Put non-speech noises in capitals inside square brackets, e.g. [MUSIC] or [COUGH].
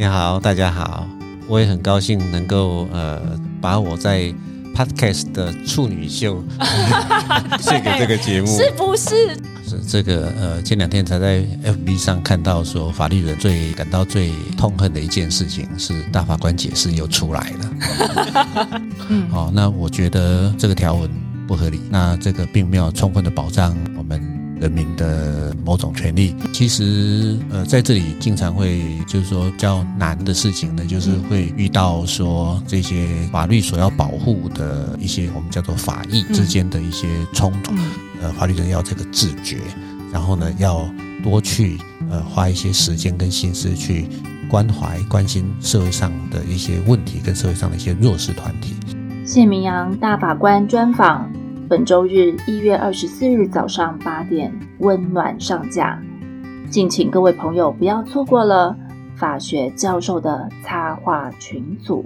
你好，大家好，我也很高兴能够呃把我在 Podcast 的处女秀 [LAUGHS] 献给这个节目，是不是？是这个呃前两天才在 FB 上看到说，法律人最感到最痛恨的一件事情是大法官解释又出来了。[LAUGHS] 嗯，好，那我觉得这个条文不合理，那这个并没有充分的保障我们。人民的某种权利，其实呃，在这里经常会就是说较难的事情呢，就是会遇到说这些法律所要保护的一些我们叫做法益之间的一些冲突，呃，法律人要这个自觉，然后呢，要多去呃花一些时间跟心思去关怀关心社会上的一些问题跟社会上的一些弱势团体。谢明阳大法官专访。本周日一月二十四日早上八点，温暖上架，敬请各位朋友不要错过了。法学教授的插画群组。